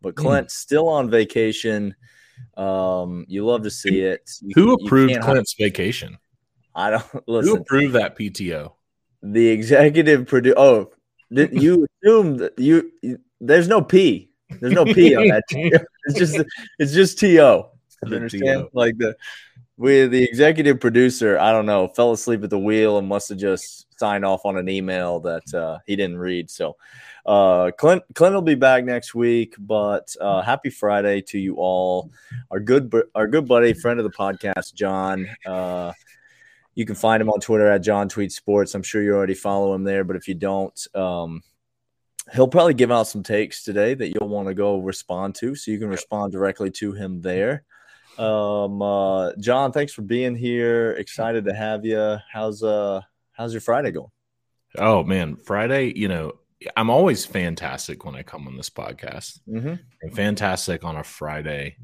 but Hmm. Clint's still on vacation. Um, you love to see it. You- Who approved Clint's vacation? I don't Who approved that PTO? The executive producer. Oh, did you assume that you, you? There's no P. There's no P on that. It's just it's just To. You understand? TO. Like the with the executive producer, I don't know, fell asleep at the wheel and must have just signed off on an email that uh, he didn't read. So, uh, Clint Clint will be back next week. But uh, happy Friday to you all. Our good our good buddy, friend of the podcast, John. Uh, you can find him on Twitter at John Tweet Sports. I'm sure you already follow him there, but if you don't, um, he'll probably give out some takes today that you'll want to go respond to, so you can respond directly to him there. Um, uh, John, thanks for being here. Excited to have you. How's uh how's your Friday going? Oh man, Friday. You know, I'm always fantastic when I come on this podcast, Mm-hmm. and fantastic on a Friday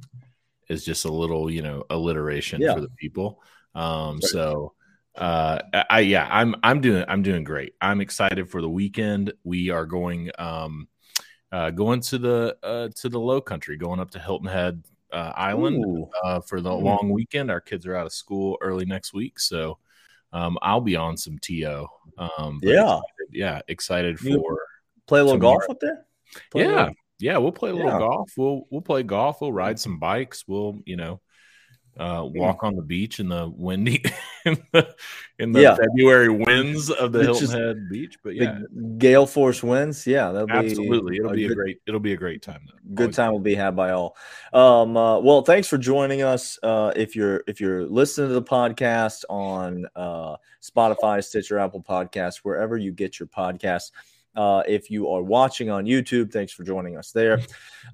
is just a little, you know, alliteration Yeah. for the people. Um, Right. so uh I yeah, I'm I'm doing I'm doing great. I'm excited for the weekend. We are going um uh going to the uh to the low country, going up to Hilton Head uh, Island. Uh, for the Mm. long weekend. Our kids are out of school early next week, so um, I'll be on some to. Um, Yeah. excited- yeah, excited You- for Play a little golf up there. Play yeah, yeah. We'll play a little Yeah. golf. We'll we'll play golf. We'll ride some bikes. We'll you know uh, Hmm. walk on the beach in the windy in the, in the Yeah. February winds of the Hilton Head Beach. But yeah, gale force winds. Yeah, that'll be absolutely, it'll be a great it'll be a great time. though. good Always- time will be had by all. Um, uh, well, thanks for joining us. Uh, if you're if you're listening to the podcast on uh, Spotify, Stitcher, Apple Podcasts, wherever you get your podcasts. Uh, if you are watching on YouTube, thanks for joining us there.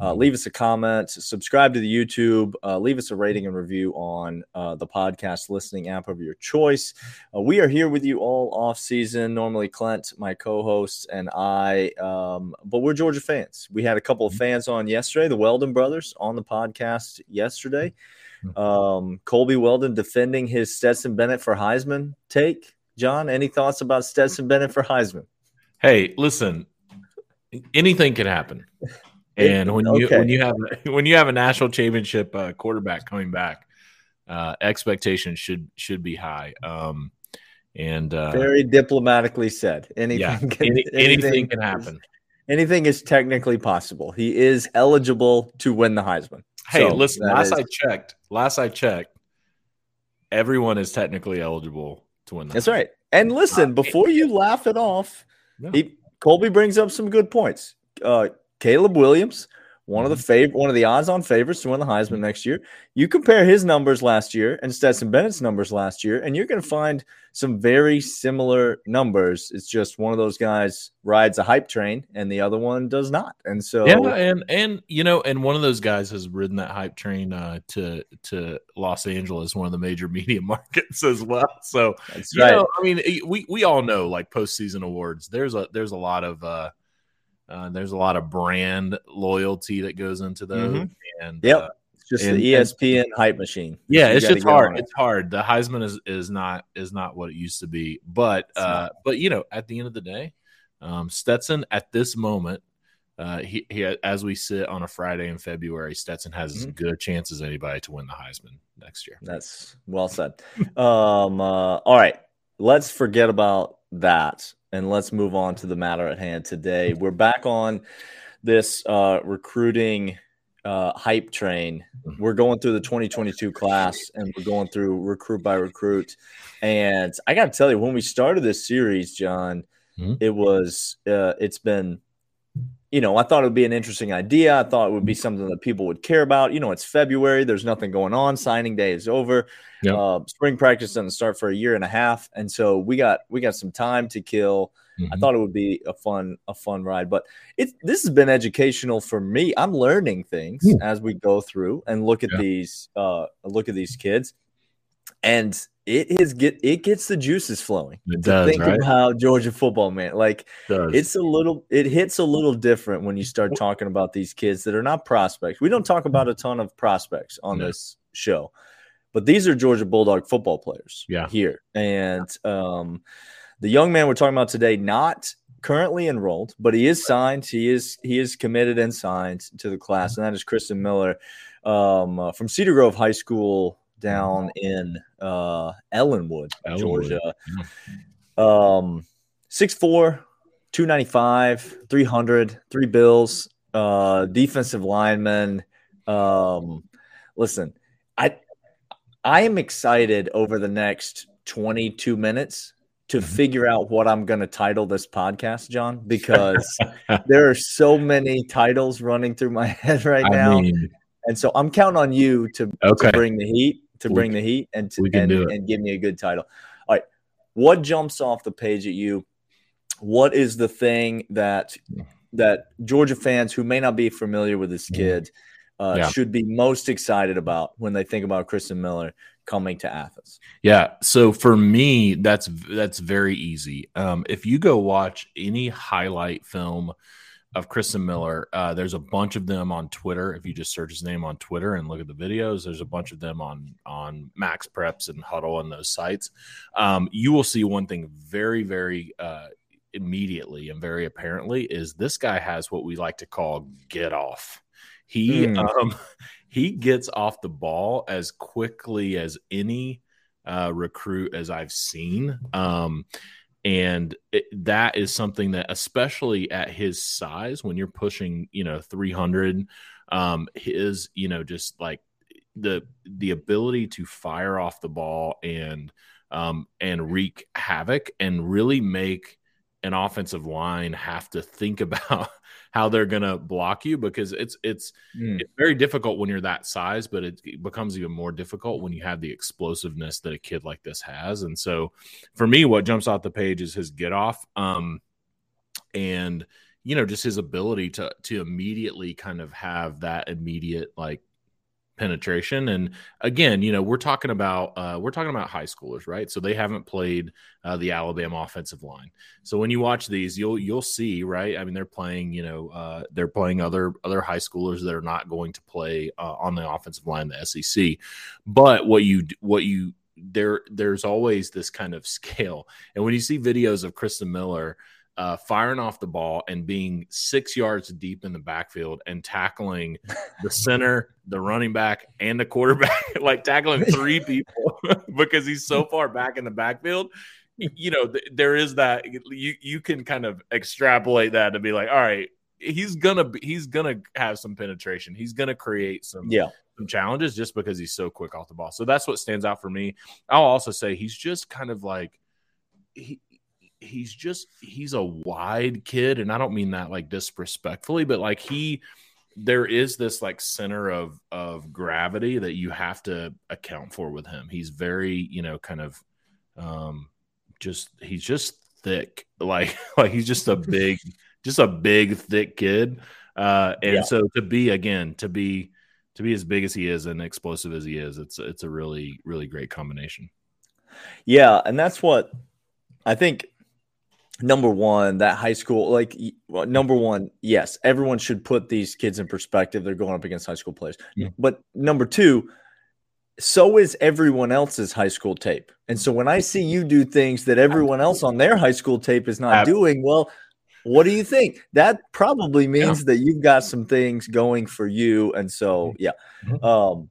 Uh, leave us a comment, subscribe to the YouTube, uh, leave us a rating and review on uh, the podcast listening app of your choice. Uh, we are here with you all off season. Normally, Clint, my co-host, and I, um, but we're Georgia fans. We had a couple of fans on yesterday. The Weldon brothers on the podcast yesterday. Um, Colby Weldon defending his Stetson Bennett for Heisman take. John, any thoughts about Stetson Bennett for Heisman? Hey, listen, anything can happen. And when you Okay. when you have when you have a national championship uh, quarterback coming back, uh, expectations should should be high. Um, and uh, Very diplomatically said. Anything, yeah, can, any, anything anything can is- happen. Anything is technically possible. He is eligible to win the Heisman. Hey, So, listen. Last is- I checked, last I checked, everyone is technically eligible to win. The That's Heisman. right. And listen, before you laugh it off, He, Colby brings up some good points. Uh, Caleb Williams, one Mm-hmm. of the fav- one of the odds-on favorites to win the Heisman next year. You compare his numbers last year and Stetson Bennett's numbers last year, and you're going to find some very similar numbers. It's just one of those guys rides a hype train, and the other one does not. And so, Yeah, and and you know, and one of those guys has ridden that hype train uh, to to Los Angeles, one of the major media markets as well. So that's you right. know, I mean, we we all know like postseason awards. There's a there's a lot of uh, uh there's a lot of brand loyalty that goes into those, Mhm. and Yep. uh, It's just and- the ESPN hype machine. yeah, You it's just hard. it. It's hard. The Heisman is is not is not what it used to be, but uh, but you know, at the end of the day, um, Stetson at this moment. Uh, he, he, as we sit on a Friday in February, Stetson has as Mhm. good a chance as anybody to win the Heisman next year. That's well said. um, uh, all right, let's forget about that and let's move on to the matter at hand today. We're back on this uh, recruiting uh, hype train. Mhm. We're going through the 2022 class and we're going through recruit by recruit. And I got to tell you, when we started this series, John, Mhm. it was uh, it's been you know, I thought it would be an interesting idea. I thought it would be something that people would care about. You know, it's February. There's nothing going on. Signing day is over. Yep. Uh, spring practice doesn't start for a year and a half, and so we got we got some time to kill. I thought it would be a fun a fun ride. But it this has been educational for me. I'm learning things Yeah. as we go through and look at Yeah. these uh look at these kids, and it is get it gets the juices flowing. It does, think right? about Georgia football, man. Like Does. it's a little it hits a little different when you start talking about these kids that are not prospects. We don't talk about a ton of prospects on No. this show. But these are Georgia Bulldog football players Yeah. here. And um the young man we're talking about today not currently enrolled, but he is signed. He is he is committed and signed to the class, and that is Christen Miller um, uh, from Cedar Grove High School down in uh, Ellenwood, Ellenwood, Georgia. Um, 6'4", 295, 300, three bills, uh, defensive lineman. Um, listen, I I am excited over the next 22 minutes to Mhm. figure out what I'm going to title this podcast, John, because there are so many titles running through my head right I now. mean, and so I'm counting on you to, Okay. to bring the heat, to We bring the heat and to and, and give me a good title. All right. What jumps off the page at you? What is the thing that that Georgia fans who may not be familiar with this kid uh. Yeah. should be most excited about when they think about Christen Miller coming to Athens? Yeah. So for me, that's that's very easy. Um, if you go watch any highlight film of Christen Miller, uh, there's a bunch of them on Twitter. If you just search his name on Twitter and look at the videos, there's a bunch of them on on Max Preps and Huddle and those sites. Um, you will see one thing very, very uh, immediately and very apparently is this guy has what we like to call get off. He Mm. um, he gets off the ball as quickly as any uh, recruit as I've seen. Um, and it, that is something that, especially at his size, when you're pushing, you know, 300, um, his, you know, just like the the ability to fire off the ball and um, and wreak havoc and really make an offensive line have to think about how they're going to block you because it's it's Mm. it's very difficult when you're that size, but it, it becomes even more difficult when you have the explosiveness that a kid like this has. And so, for me, what jumps off the page is his get off, um, and you know, just his ability to to immediately kind of have that immediate like penetration. And again, you know, we're talking about uh, we're talking about high schoolers, right? So they haven't played uh, the Alabama offensive line. So when you watch these, you'll you'll see, right? I mean, they're playing, you know, uh, they're playing other other high schoolers that are not going to play uh, on the offensive line, the SEC. But what you what you there there's always this kind of scale, and when you see videos of Christen Miller. Uh, firing off the ball and being six yards deep in the backfield and tackling the center, the running back, and the quarterback, like tackling three people because he's so far back in the backfield you know, th- there is that you you can kind of extrapolate that to be like, all right, he's gonna be, he's gonna have some penetration. He's gonna create some Yeah. some challenges just because he's so quick off the ball. So that's what stands out for me. I'll also say he's just kind of like he he's just he's a wide kid, and I don't mean that like disrespectfully, but like he there is this like center of of gravity that you have to account for with him. He's very, you know, kind of um just he's just thick. Like like he's just a big just a big thick kid. Uh and Yeah. so to be again, to be to be as big as he is and explosive as he is, it's it's a really really great combination. Yeah, and that's what I think. Number one, that high school, like well, number one, yes, everyone should put these kids in perspective. They're going up against high school players. Yeah. But number two, so is everyone else's high school tape. And so when I see you do things that everyone else on their high school tape is not doing, well, what do you think? That probably means that you've got some things going for you. And so, yeah. Mhm. Um,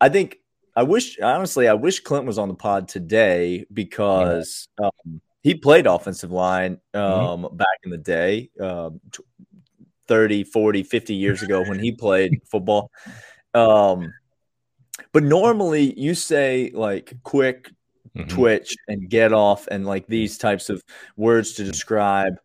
I think I wish honestly, I wish Clint was on the pod today because um, he played offensive line um, back in the day, um, 30, 40, 50 years ago when he played football. Um, but normally you say like quick Mhm. twitch and get off and like these types of words to describe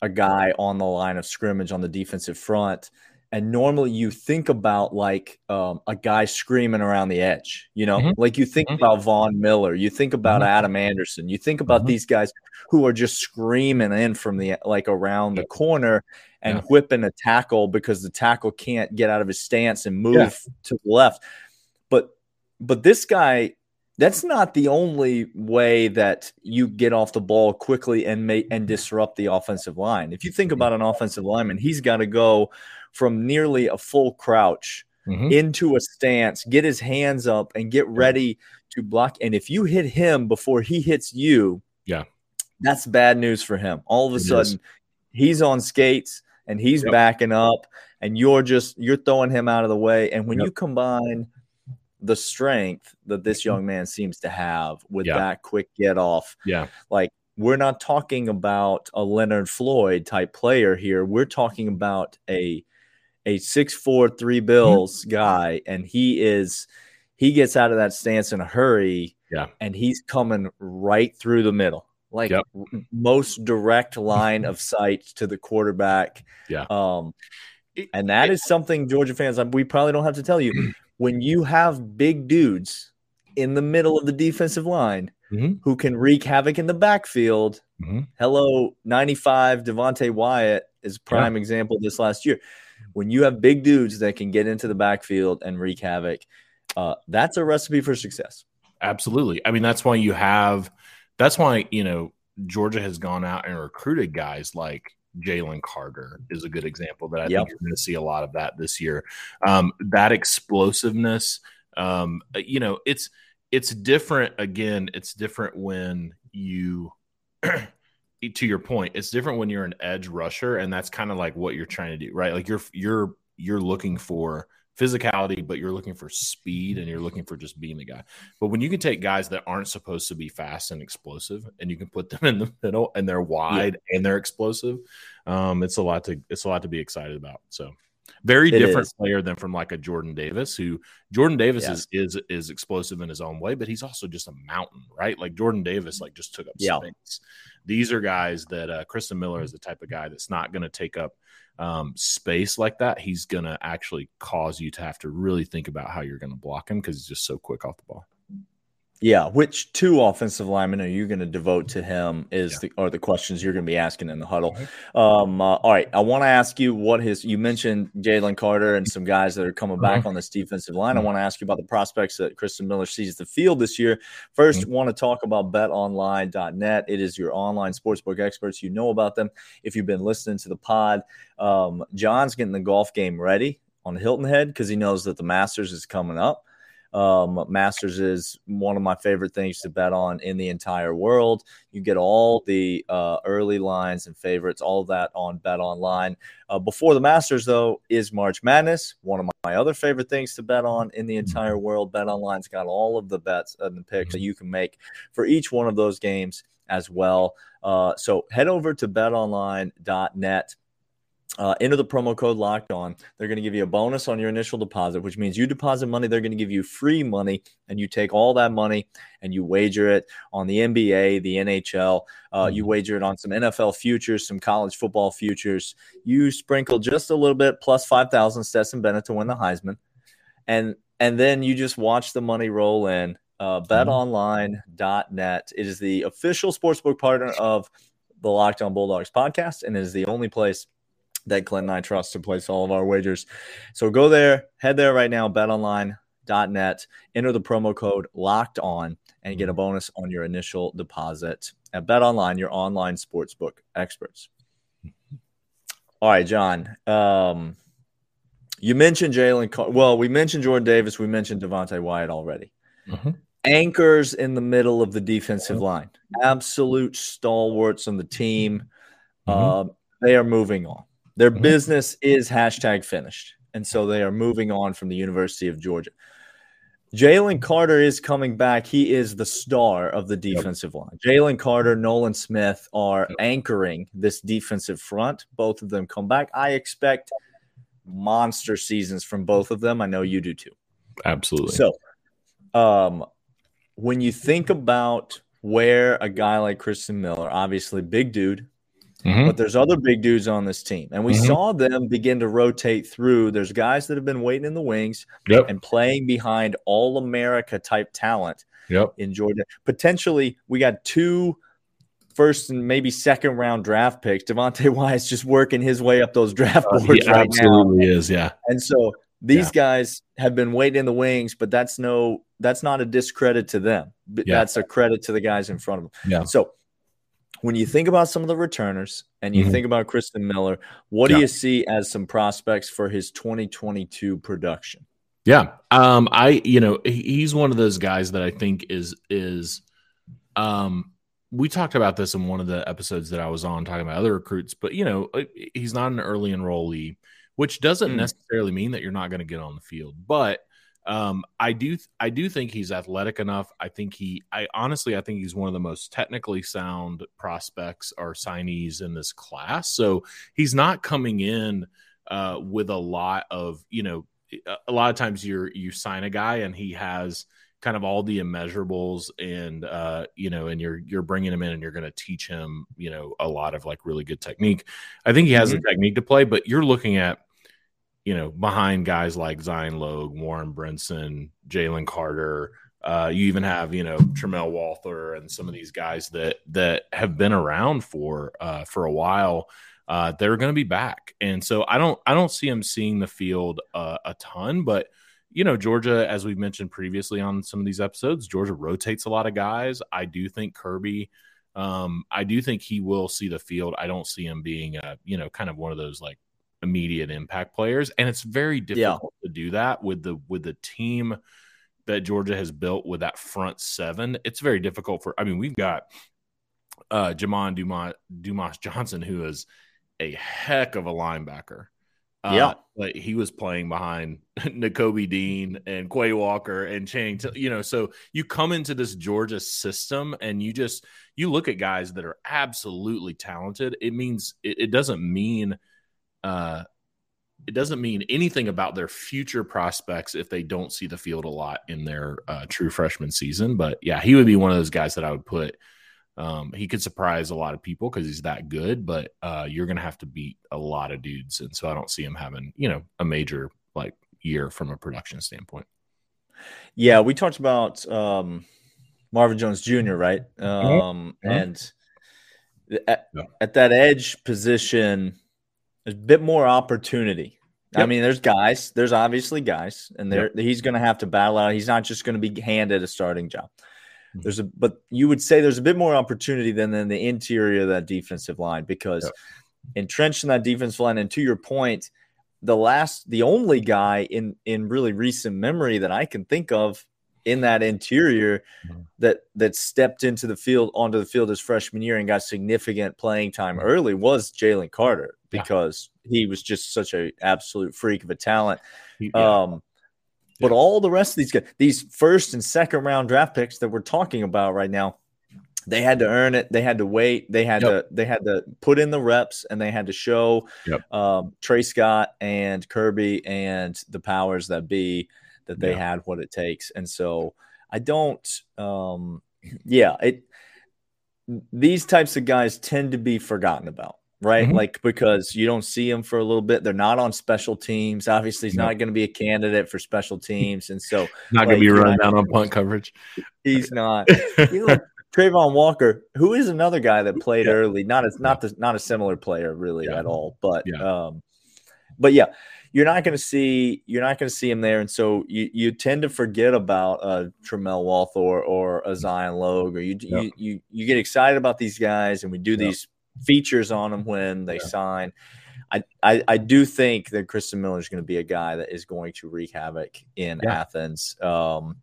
a guy on the line of scrimmage on the defensive front. And normally you think about like um, a guy screaming around the edge, you know, mm-hmm. like you think mm-hmm. about Von Miller, you think about mm-hmm. Adam Anderson, you think about mm-hmm. these guys who are just screaming in from the like around the corner and yeah. whipping a tackle because the tackle can't get out of his stance and move yeah. to the left. But but this guy that's not the only way that you get off the ball quickly and make and disrupt the offensive line. If you think about an offensive lineman, he's got to go from nearly a full crouch mm-hmm. into a stance, get his hands up, and get ready to block. And if you hit him before he hits you, yeah, that's bad news for him. All of a it sudden, is. he's on skates and he's yep. backing up, and you're just you're throwing him out of the way. And when yep. you combine the strength that this young man seems to have with yeah. that quick get off. Yeah. Like we're not talking about a Leonard Floyd type player here. We're talking about a a six four three bills mm-hmm. guy, and he is he gets out of that stance in a hurry. Yeah. And he's coming right through the middle. Like yep. most direct line of sight to the quarterback. Yeah. Um and that is something Georgia fans we probably don't have to tell you when you have big dudes in the middle of the defensive line mm-hmm. who can wreak havoc in the backfield. Mm-hmm. Hello, 95 Devonte Wyatt is prime yeah. example this last year. When you have big dudes that can get into the backfield and wreak havoc, uh, that's a recipe for success. Absolutely. I mean, that's why you have, that's why, you know, Georgia has gone out and recruited guys like Jalen Carter is a good example that I yep. think you're going to see a lot of that this year. Um, that explosiveness, um, uh, you know, it's it's different. Again, it's different when you. to your point, it's different when you're an edge rusher, and that's kind of like what you're trying to do, right? Like you're you're you're looking for physicality, but you're looking for speed and you're looking for just being the guy. But when you can take guys that aren't supposed to be fast and explosive and you can put them in the middle and they're wide yeah. and they're explosive, um, it's a lot to it's a lot to be excited about. So very it different is. player than from like a Jordan Davis, who Jordan Davis yeah. is is is explosive in his own way, but he's also just a mountain, right? Like Jordan Davis, like just took up yeah. space. These are guys that uh, Christen Miller is the type of guy that's not going to take up um, space like that, he's going to actually cause you to have to really think about how you're going to block him because he's just so quick off the ball. Yeah, which two offensive linemen are you going to devote to him? Is yeah. the are the questions you're going to be asking in the huddle? Um, uh, all right, I want to ask you what his. You mentioned Jalen Carter and some guys that are coming back uh-huh. on this defensive line. I mm-hmm. want to ask you about the prospects that Christen Miller sees the field this year. 1st mm-hmm. want to talk about BetOnline.net. It is your online sportsbook experts. You know about them if you've been listening to the pod. Um, John's getting the golf game ready on Hilton Head because he knows that the Masters is coming up. Um, Masters is one of my favorite things to bet on in the entire world. You get all the uh, early lines and favorites, all that on Bet Online. Uh, before the Masters, though, is March Madness, one of my other favorite things to bet on in the entire world. Bet Online's got all of the bets and the picks that you can make for each one of those games as well. Uh, so head over to betonline.net uh, enter the promo code locked on. They're going to give you a bonus on your initial deposit, which means you deposit money, they're going to give you free money, and you take all that money and you wager it on the NBA, the NHL. Uh, mm-hmm. You wager it on some NFL futures, some college football futures. You sprinkle just a little bit plus 5,000 Stetson Bennett to win the Heisman. And, and then you just watch the money roll in. Uh, mm-hmm. betonline.net. It is the official sportsbook partner of the Locked On Bulldogs podcast, and it is the only place – that Clint and I trust to place all of our wagers. So go there, head there right now, betonline.net, enter the promo code locked on, and get a bonus on your initial deposit at BetOnline, your online sportsbook experts. All right, John. Um, you mentioned Jalen. Car- well, we mentioned Jordan Davis. We mentioned Devonte Wyatt already. Mm-hmm. Anchors in the middle of the defensive mm-hmm. line, absolute stalwarts on the team. Mm-hmm. Uh, they are moving on. Their mm-hmm. business is hashtag finished. And so they are moving on from the University of Georgia. Jalen Carter is coming back. He is the star of the defensive yep. line. Jalen Carter, Nolan Smith are yep. anchoring this defensive front. Both of them come back. I expect monster seasons from both of them. I know you do too. Absolutely. So, um, when you think about where a guy like Christen Miller, obviously big dude, Mm-hmm. But there's other big dudes on this team, and we mm-hmm. saw them begin to rotate through. There's guys that have been waiting in the wings yep. and playing behind all America type talent yep. in Georgia. Potentially, we got two first and maybe second round draft picks. Devonte Wyatt's just working his way up those draft uh, boards uh, right absolutely now. is, yeah. And so these yeah. guys have been waiting in the wings, but that's no that's not a discredit to them. Yeah. That's a credit to the guys in front of them. Yeah. So when you think about some of the returners and you mm-hmm. think about Christen Miller, what yeah. do you see as some prospects for his 2022 production? Yeah. Um, I, you know, he's one of those guys that I think is, is, um, we talked about this in one of the episodes that I was on talking about other recruits, but you know, he's not an early enrollee, which doesn't mm. necessarily mean that you're not going to get on the field, but um, I do I do think he's athletic enough. I think he I honestly I think he's one of the most technically sound prospects or signees in this class. So he's not coming in uh, with a lot of you know a lot of times you're you sign a guy and he has kind of all the immeasurables and uh you know and you're you're bringing him in and you're going to teach him you know a lot of like really good technique i think he has mm-hmm. the technique to play but you're looking at you know, behind guys like Zion Logue, Warren Brinson, Jalen Carter. Uh, you even have, you know, Tramel Walthour and some of these guys that that have been around for uh, for a while. Uh, they're going to be back, and so I don't I don't see him seeing the field uh, a ton, but you know, Georgia, as we've mentioned previously on some of these episodes, Georgia rotates a lot of guys. I do think Kirby, um, I do think he will see the field. I don't see him being, a, you know, kind of one of those like immediate impact players and it's very difficult yeah. to do that with the with the team that Georgia has built with that front seven it's very difficult for I mean we've got uh Jamon Dumas Dumas Johnson who is a heck of a linebacker uh, yeah, but he was playing behind Nakobe Dean and Quay Walker and Chang. You know, so you come into this Georgia system and you just you look at guys that are absolutely talented. It means it, it doesn't mean uh, it doesn't mean anything about their future prospects if they don't see the field a lot in their uh, true freshman season. But yeah, he would be one of those guys that I would put. Um, he could surprise a lot of people because he's that good, but uh, you're going to have to beat a lot of dudes, and so I don't see him having you know a major like year from a production standpoint. Yeah, we talked about um, Marvin Jones Jr. right, mm-hmm. um, mm-hmm. and at, yeah. at that edge position there's a bit more opportunity. Yep. I mean, there's guys. There's obviously guys, and there yep. he's going to have to battle out. He's not just going to be handed a starting job. Mm-hmm. There's a, but you would say there's a bit more opportunity than in the interior of that defensive line because yep. entrenched in that defensive line. And to your point, the last, the only guy in in really recent memory that I can think of in that interior mm-hmm. that that stepped into the field onto the field his freshman year and got significant playing time mm-hmm. early was Jalen Carter because yeah. he was just such a absolute freak of a talent. Yeah. Um, but all the rest of these guys, these first and second round draft picks that we're talking about right now, they had to earn it. They had to wait. They had yep. to they had to put in the reps and they had to show yep. um, Tray Scott and Kirby and the powers that be that they yeah. had what it takes. And so I don't, um, yeah, it, these types of guys tend to be forgotten about, right? Mm-hmm. Like because you don't see them for a little bit. They're not on special teams. Obviously, he's no. not going to be a candidate for special teams, and so not like, going to be run down on punt coverage. He's not. you know, Travon Walker, who is another guy that played yeah. early, not as not the not a similar player really yeah. at all, but yeah. um, but yeah, you're not going to see you're not going to see him there, and so you, you tend to forget about uh, Tramel Walthour or, a Zion Logue, or you, yep. you you you get excited about these guys, and we do yep. these features on them when they sign. I, I, I do think that Christen Miller is going to be a guy that is going to wreak havoc in yeah. Athens. Um,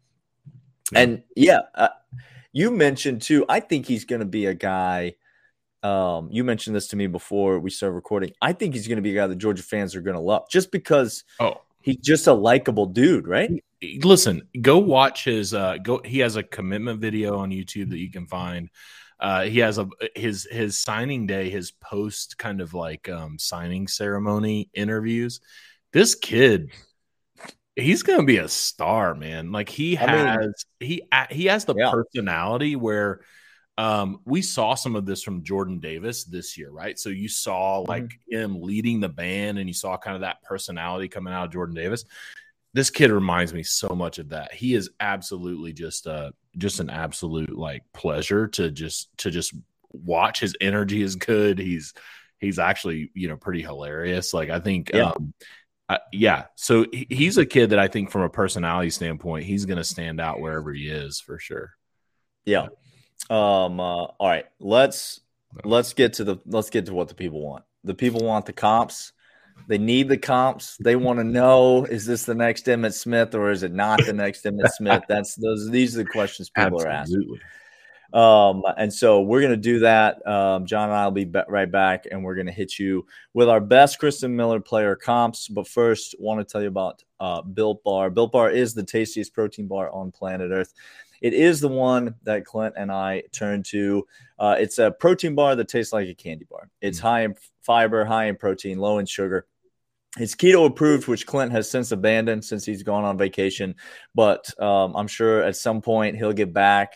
yeah. And yeah, uh, you mentioned too. I think he's going to be a guy um, you mentioned this to me before we started recording. I think he's going to be a guy that Georgia fans are going to love just because oh. he's just a likable dude, right? Listen, go watch his uh go he has a commitment video on YouTube that you can find. Uh he has a his his signing day, his post kind of like um signing ceremony interviews. This kid he's going to be a star, man. Like he has I mean, he he has the yeah. personality where Um, we saw some of this from Jordan Davis this year, right? So you saw like mm-hmm. him leading the band, and you saw kind of that personality coming out of Jordan Davis. This kid reminds me so much of that. He is absolutely just uh just an absolute like pleasure to just to just watch. His energy is good. He's he's actually you know pretty hilarious. Like I think yeah. um uh, yeah, so he's a kid that I think from a personality standpoint, he's going to stand out wherever he is for sure. Yeah. Um. Uh, all right. Let's let's get to the let's get to what the people want. The people want the comps. They need the comps. They want to know: is this the next Emmitt Smith or is it not the next Emmitt Smith? That's those. These are the questions people Absolutely. are asking. Um, and so we're going to do that. Um, John and I will be right back, and we're going to hit you with our best Christen Miller player comps. But first, want to tell you about uh, Built Bar. Built Bar is the tastiest protein bar on planet Earth. It is the one that Clint and I turn to. Uh, it's a protein bar that tastes like a candy bar. It's mm-hmm. high in fiber, high in protein, low in sugar. It's keto approved, which Clint has since abandoned since he's gone on vacation. But um, I'm sure at some point he'll get back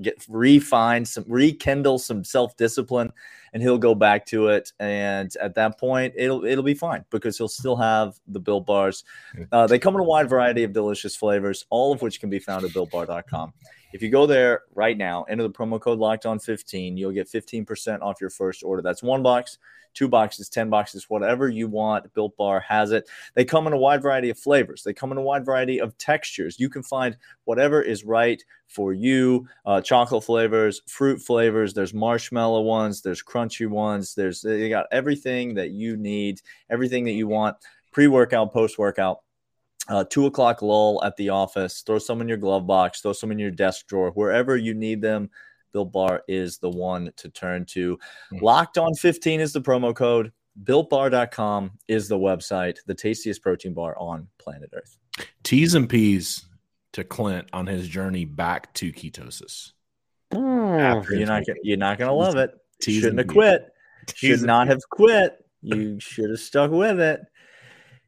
get refine some rekindle some self-discipline and he'll go back to it. And at that point it'll it'll be fine because he'll still have the built bars. Uh, they come in a wide variety of delicious flavors all of which can be found at builtbar.com if you go there right now enter the promo code locked on 15 you'll get 15% off your first order that's one box two boxes, 10 boxes, whatever you want. Built Bar has it. They come in a wide variety of flavors, they come in a wide variety of textures. You can find whatever is right for you uh, chocolate flavors, fruit flavors. There's marshmallow ones, there's crunchy ones. There's they got everything that you need, everything that you want pre workout, post workout. Uh, two o'clock lull at the office. Throw some in your glove box. Throw some in your desk drawer, wherever you need them. Built Bar is the one to turn to. Mm-hmm. Locked on 15 is the promo code. BuiltBar.com is the website, the tastiest protein bar on planet Earth. T's and P's to Clint on his journey back to ketosis. Mm, you're not gonna, you're not gonna love it. T's Shouldn't have quit. Should not have quit. You should have stuck with it.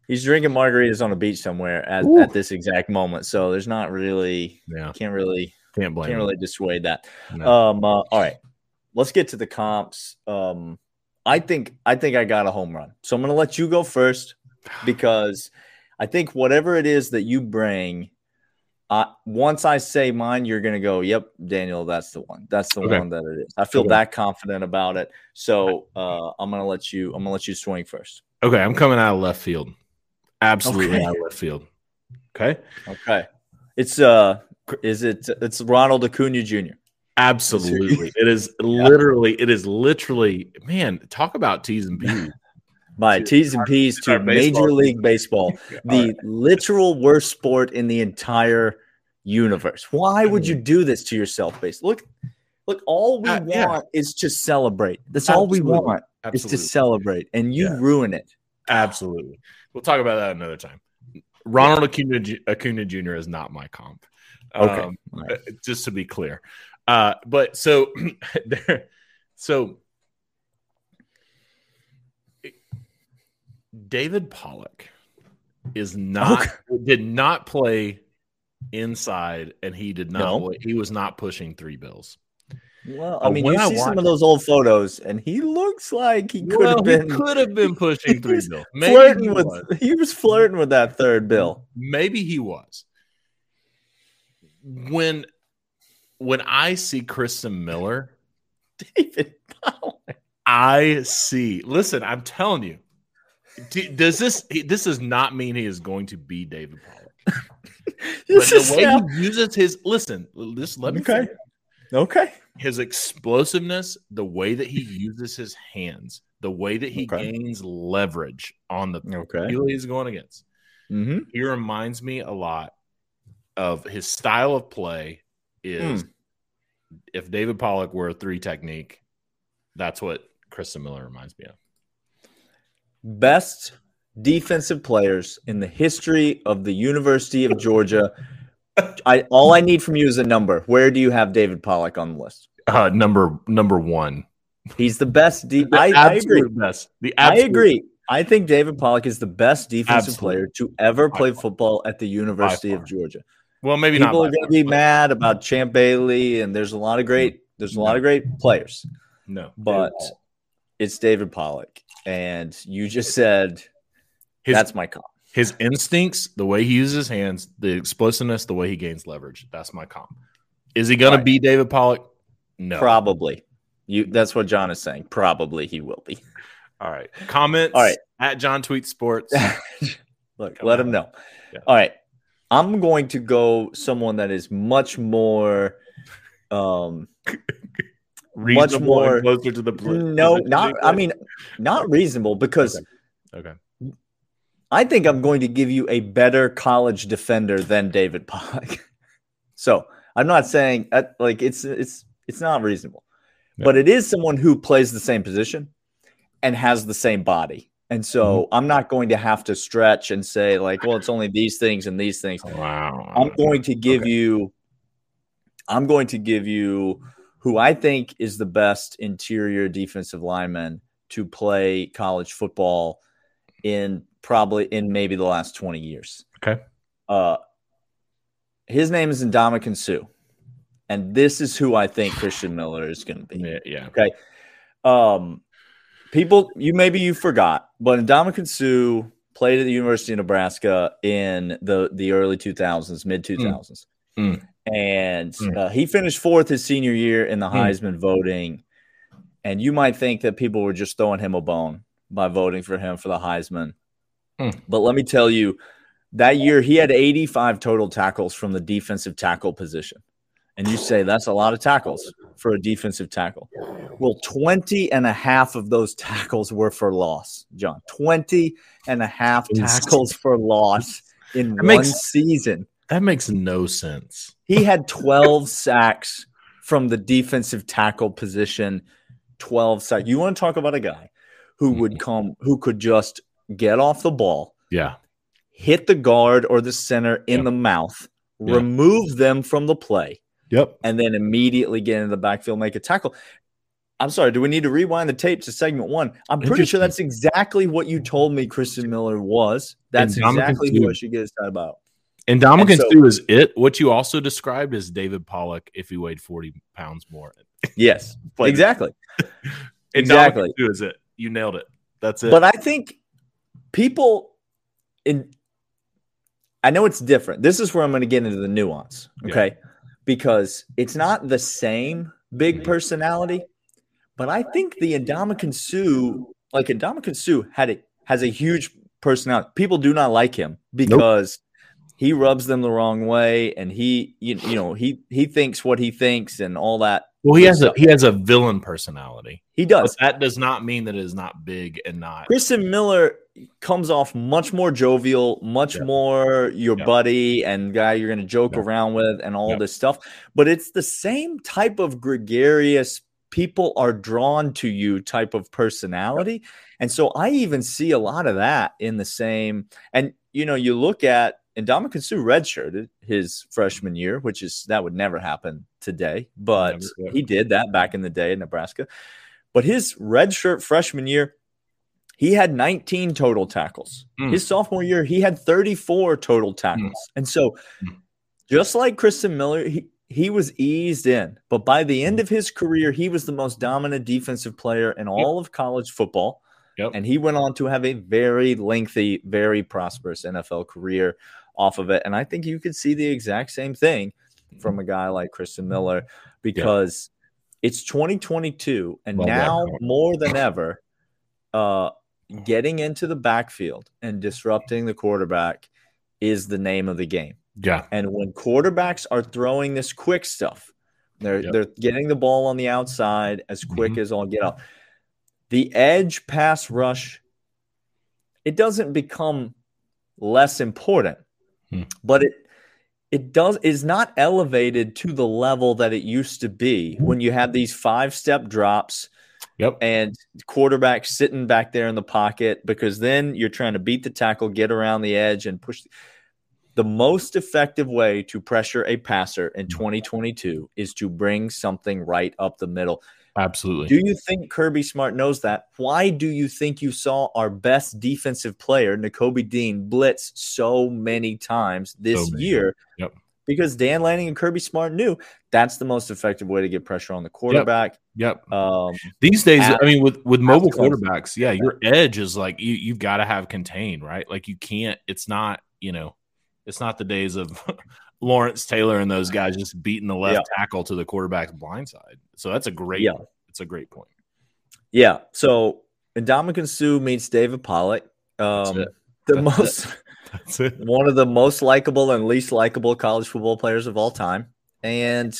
He's drinking margaritas on a beach somewhere at, at this exact moment. So there's not really, yeah. can't really can't blame. Can't really dissuade that. No. Um, uh, all right, let's get to the comps. Um, I think I think I got a home run, so I'm going to let you go first because I think whatever it is that you bring, uh, once I say mine, you're going to go, "Yep, Daniel, that's the one. That's the okay. one that it is." I feel okay. that confident about it, so uh, I'm going to let you. I'm going to let you swing first. Okay, I'm coming out of left field. Absolutely okay. out of left field. Okay. Okay. It's uh is it? It's Ronald Acuna Jr. Absolutely, it is literally. It is literally. Man, talk about T's and P's. My T's and P's to Major League Baseball, the right. literal worst sport in the entire universe. Why would you do this to yourself, base? Look, look. All we uh, want yeah. is to celebrate. That's Absolutely. all we want Absolutely. is to celebrate, and you yeah. ruin it. Absolutely. We'll talk about that another time. Ronald Acuna, Acuna Jr. is not my comp. Okay, um, right. Uh, just to be clear. Uh, but so there, so David Pollack is not okay. did not play inside, and he did not. No. He was not pushing three bills. Well, I mean, you I see some of those old photos, and he looks like he could well, have been could have been pushing three bill. Maybe flirting he with was. he was flirting with that third bill. Maybe he was when when I see Christen Miller, David I see. Listen, I'm telling you. Does this this does not mean he is going to be David Pollack? but the way how... he uses his listen, this let me okay. Okay. His explosiveness, the way that he uses his hands, the way that he okay. gains leverage on the okay. people he's going against. Mm-hmm. He reminds me a lot of his style of play is mm. if David Pollack were a three technique, that's what Christen Miller reminds me of. Best defensive players in the history of the University of Georgia. I all I need from you is a number. Where do you have David Pollack on the list? Uh, number number one. He's the best. De- the I, I, agree. Best. The I agree. I think David Pollack is the best defensive absolute. player to ever play football at the University of Georgia. Well, maybe not. people are going to be mad about Champ Bailey, and there's a lot of great There's a lot of great players, No, but it's David Pollack. And you just said his that's my comp. His instincts, the way he uses his hands, the explosiveness, the way he gains leverage. That's my comp. Is he going All to be David Pollack? No. Probably. You that's what John is saying. Probably he will be. All right. Comments. All right. At John Tweet Sports. Look, Come let on. him know. Yeah. All right. I'm going to go someone that is much more um much more closer to the pl- no, not I mean not reasonable because Okay. Okay. I think I'm going to give you a better college defender than David Pollack. so I'm not saying uh, like it's it's it's not reasonable, Yeah. but it is someone who plays the same position and has the same body. And so Mm-hmm. I'm not going to have to stretch and say like, well, it's only these things and these things. Wow. I'm going to give Okay. you I'm going to give you who I think is the best interior defensive lineman to play college football in probably in maybe the last 20 years. Okay. Uh his name is Ndamukong Suh. And this is who I think Christen Miller is going to be. Yeah. yeah. Um, people, you maybe you forgot, but Ndamukong Suh played at the University of Nebraska in the the early 2000s, mid 2000s, Mm. and Mm. uh, he finished fourth his senior year in the Mm. Heisman voting. And you might think that people were just throwing him a bone by voting for him for the Heisman, Mm. but let me tell you, that year he had 85 total tackles from the defensive tackle position. And you say that's a lot of tackles for a defensive tackle. Well, 20 and a half of those tackles were for loss, John. 20 and a half tackles for loss in That one makes- season. That makes no sense. He had 12 sacks from the defensive tackle position. 12 sacks. You want to talk about a guy who would come, who could just get off the ball, Yeah. hit the guard or the center in Yeah. the mouth, Yeah. remove them from the play, Yep. and then immediately get into the backfield, make a tackle. I'm sorry, do we need to rewind the tape to segment one? I'm pretty sure that's exactly what you told me Christen Miller was. That's exactly who I should get excited about. And Ndamukong so- is it. What you also described is David Pollack if he weighed 40 pounds more. Yes, exactly. Exactly. Ndamukong is it. You nailed it. That's it. But I think people in I know it's different. This is where I'm going to get into the nuance, Yeah. okay? Because it's not the same big personality, but I think the Ndamukong Suh, like Ndamukong Suh, had a has a huge personality. People do not like him because he rubs them the wrong way, and he, you, you know, he he thinks what he thinks and all that. well, he has a he has a villain personality. He But does. that does not mean that it is not big and not Christen Miller comes off much more jovial, much Yeah. more your Yeah. buddy and guy you're going to joke Yeah. around with and all this stuff. But it's the same type of gregarious people are drawn to you type of personality. And so I even see a lot of that in the same. And, you know, you look at, and Ndamukong Suh redshirted his freshman year, which is that would never happen today, but he did that back in the day in Nebraska. But his redshirt freshman year, he had 19 total tackles. Mm. His sophomore year, he had 34 total tackles. And so, Mm. just like Christen Miller, he, he was eased in. But by the Mm. end of his career, he was the most dominant defensive player in all of college football. Yep. And he went on to have a very lengthy, very prosperous NFL career off of it. And I think you could see the exact same thing from a guy like Christen Miller because it's 2022 and Well now more than ever uh getting into the backfield and disrupting the quarterback is the name of the game. yeah. And when quarterbacks are throwing this quick stuff, they're Yep. they're getting the ball on the outside as quick Mhm. as all get out. The edge pass rush, it doesn't become less important, Hmm. but it it does is not elevated to the level that it used to be when you have these five step drops Yep. and quarterback sitting back there in the pocket because then you're trying to beat the tackle, get around the edge, and push. The most effective way to pressure a passer in mm-hmm. 2022 is to bring something right up the middle. Absolutely. Do you think Kirby Smart knows that? Why do you think you saw our best defensive player, Nakobe Dean, blitz so many times this So year? Yep. Because Dan Lanning and Kirby Smart knew that's the most effective way to get pressure on the quarterback. Yep. Um, These days, at- I mean, with with mobile quarterbacks, yeah, your edge is like you you've got to have contained, right? Like you can't. It's not you know, it's not the days of Lawrence Taylor and those guys just beating the left tackle to the quarterback's blind side. So that's a great. Yeah. It's a great point. yeah. So Ndamukong Suh meets David Pollack. Um, the most That's it. one of the most likable and least likable college football players of all time, and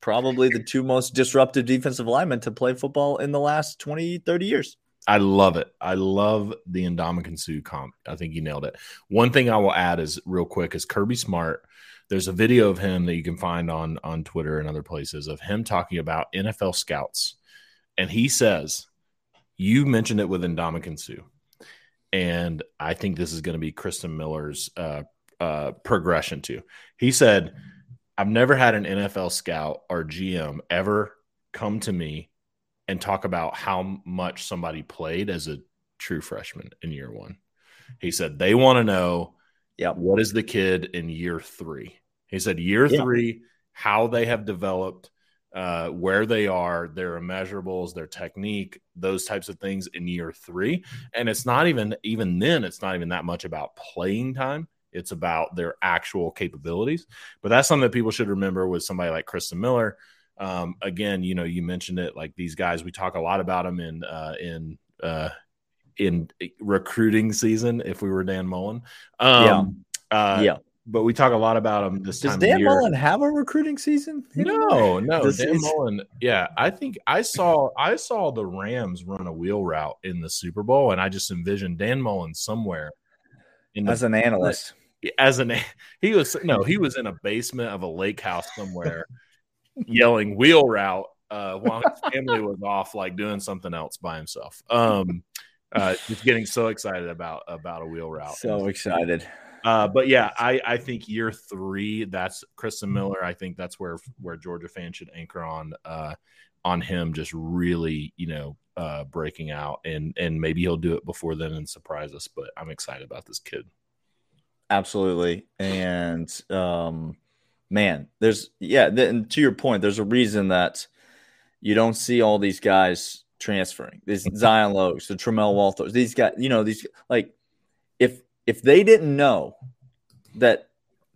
probably the two most disruptive defensive linemen to play football in the last 20, 30 years. I love it. I love the Ndamukong Suh comp. I think you nailed it. One thing I will add is real quick is Kirby Smart. There's a video of him that you can find on on Twitter and other places of him talking about NFL scouts, and he says, "You mentioned it with Ndamukong Suh, and I think this is going to be Christen Miller's uh, uh, progression too." He said, "I've never had an NFL scout or GM ever come to me and talk about how much somebody played as a true freshman in year one. He said they want to know yeah, what is the kid in year three. He said year Yeah. three, how they have developed, uh, where they are, their immeasurables, their technique, those types of things in year three. And it's not even even then, it's not even that much about playing time. It's about their actual capabilities. But that's something that people should remember with somebody like Christen Miller um, again, you know, you mentioned it like these guys. We talk a lot about them in uh, in uh, in recruiting season. If we were Dan Mullen, um, uh, yeah. But we talk a lot about them this Does time. Dan of year. Mullen have a recruiting season? No, no, This Dan Mullen. Yeah, I think I saw I saw the Rams run a wheel route in the Super Bowl, and I just envisioned Dan Mullen somewhere in the As an analyst. as an he was no he was in a basement of a lake house somewhere yelling wheel route uh while his family was off like doing something else by himself um uh just getting so excited about about a wheel route So excited. Uh but yeah i i think year three that's christen miller i think that's where where georgia fans should anchor on uh on him just really you know uh breaking out and and maybe he'll do it before then and surprise us but i'm excited about this kid Absolutely. And um man, there's yeah, th- and to your point, there's a reason that you don't see all these guys transferring. These Zion Logue's, the Tramel Walthour, these guys, you know, these like if if they didn't know that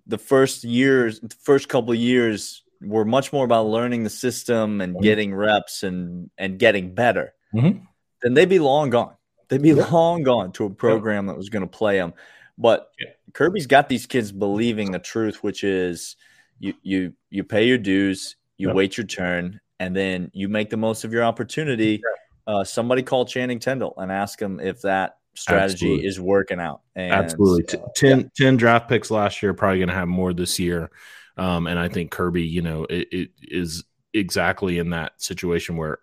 the first years, the first couple of years were much more about learning the system and Mhm. getting reps and and getting better, Mhm. then they'd be long gone. They'd be Yeah. long gone to a program that was going to play them. But Yeah. Kirby's got these kids believing the truth, which is you you you pay your dues, you Yep. wait your turn, and then you make the most of your opportunity. Uh, somebody call Channing Tindall and ask him if that strategy Absolutely. is working out. And, Absolutely. T- uh, 10, 10 draft picks last year, probably going to have more this year. Um, and I think Kirby, you know, it, it is exactly in that situation where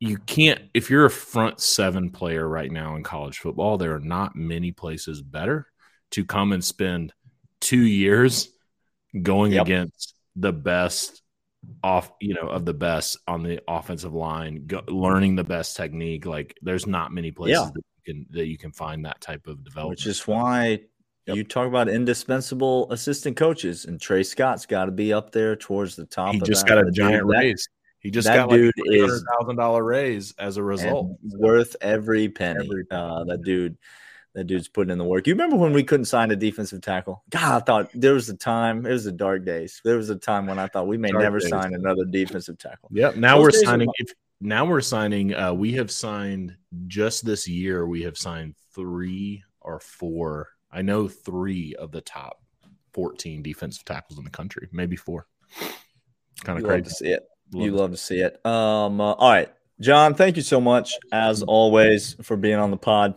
you can't, if you're a front seven player right now in college football, there are not many places better to come and spend two years going Yep. against the best off, you know, of the best on the offensive line, go, learning the best technique. Like there's not many places Yeah. That you can, that you can find that type of development. which is why Yep. you talk about indispensable assistant coaches, and Tray Scott's got to be up there towards the top. he just got a giant that- raise. He just got like a three hundred is- thousand dollar raise as a result. worth every penny. Every penny. Uh, that dude, that dude's putting in the work. You remember when we couldn't sign a defensive tackle? God, I thought there was a time. It was the dark days. There was a time when I thought we may Dark never days. sign another defensive tackle. Yep. Now Those we're signing. If, now we're signing. Uh, we have signed just this year. We have signed three or four. I know three of the top fourteen defensive tackles in the country. Maybe four. Kind of love to see it. Love you it. love to see it. Um, uh, all right, John. Thank you so much as always for being on the pod.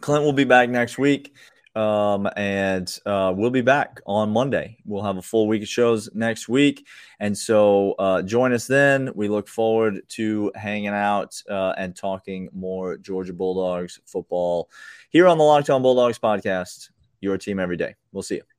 Clint will be back next week, um, and uh, we'll be back on Monday. We'll have a full week of shows next week, and so uh, join us then. We look forward to hanging out uh, and talking more Georgia Bulldogs football here on the Locked On Bulldogs podcast. Your team every day. We'll see you.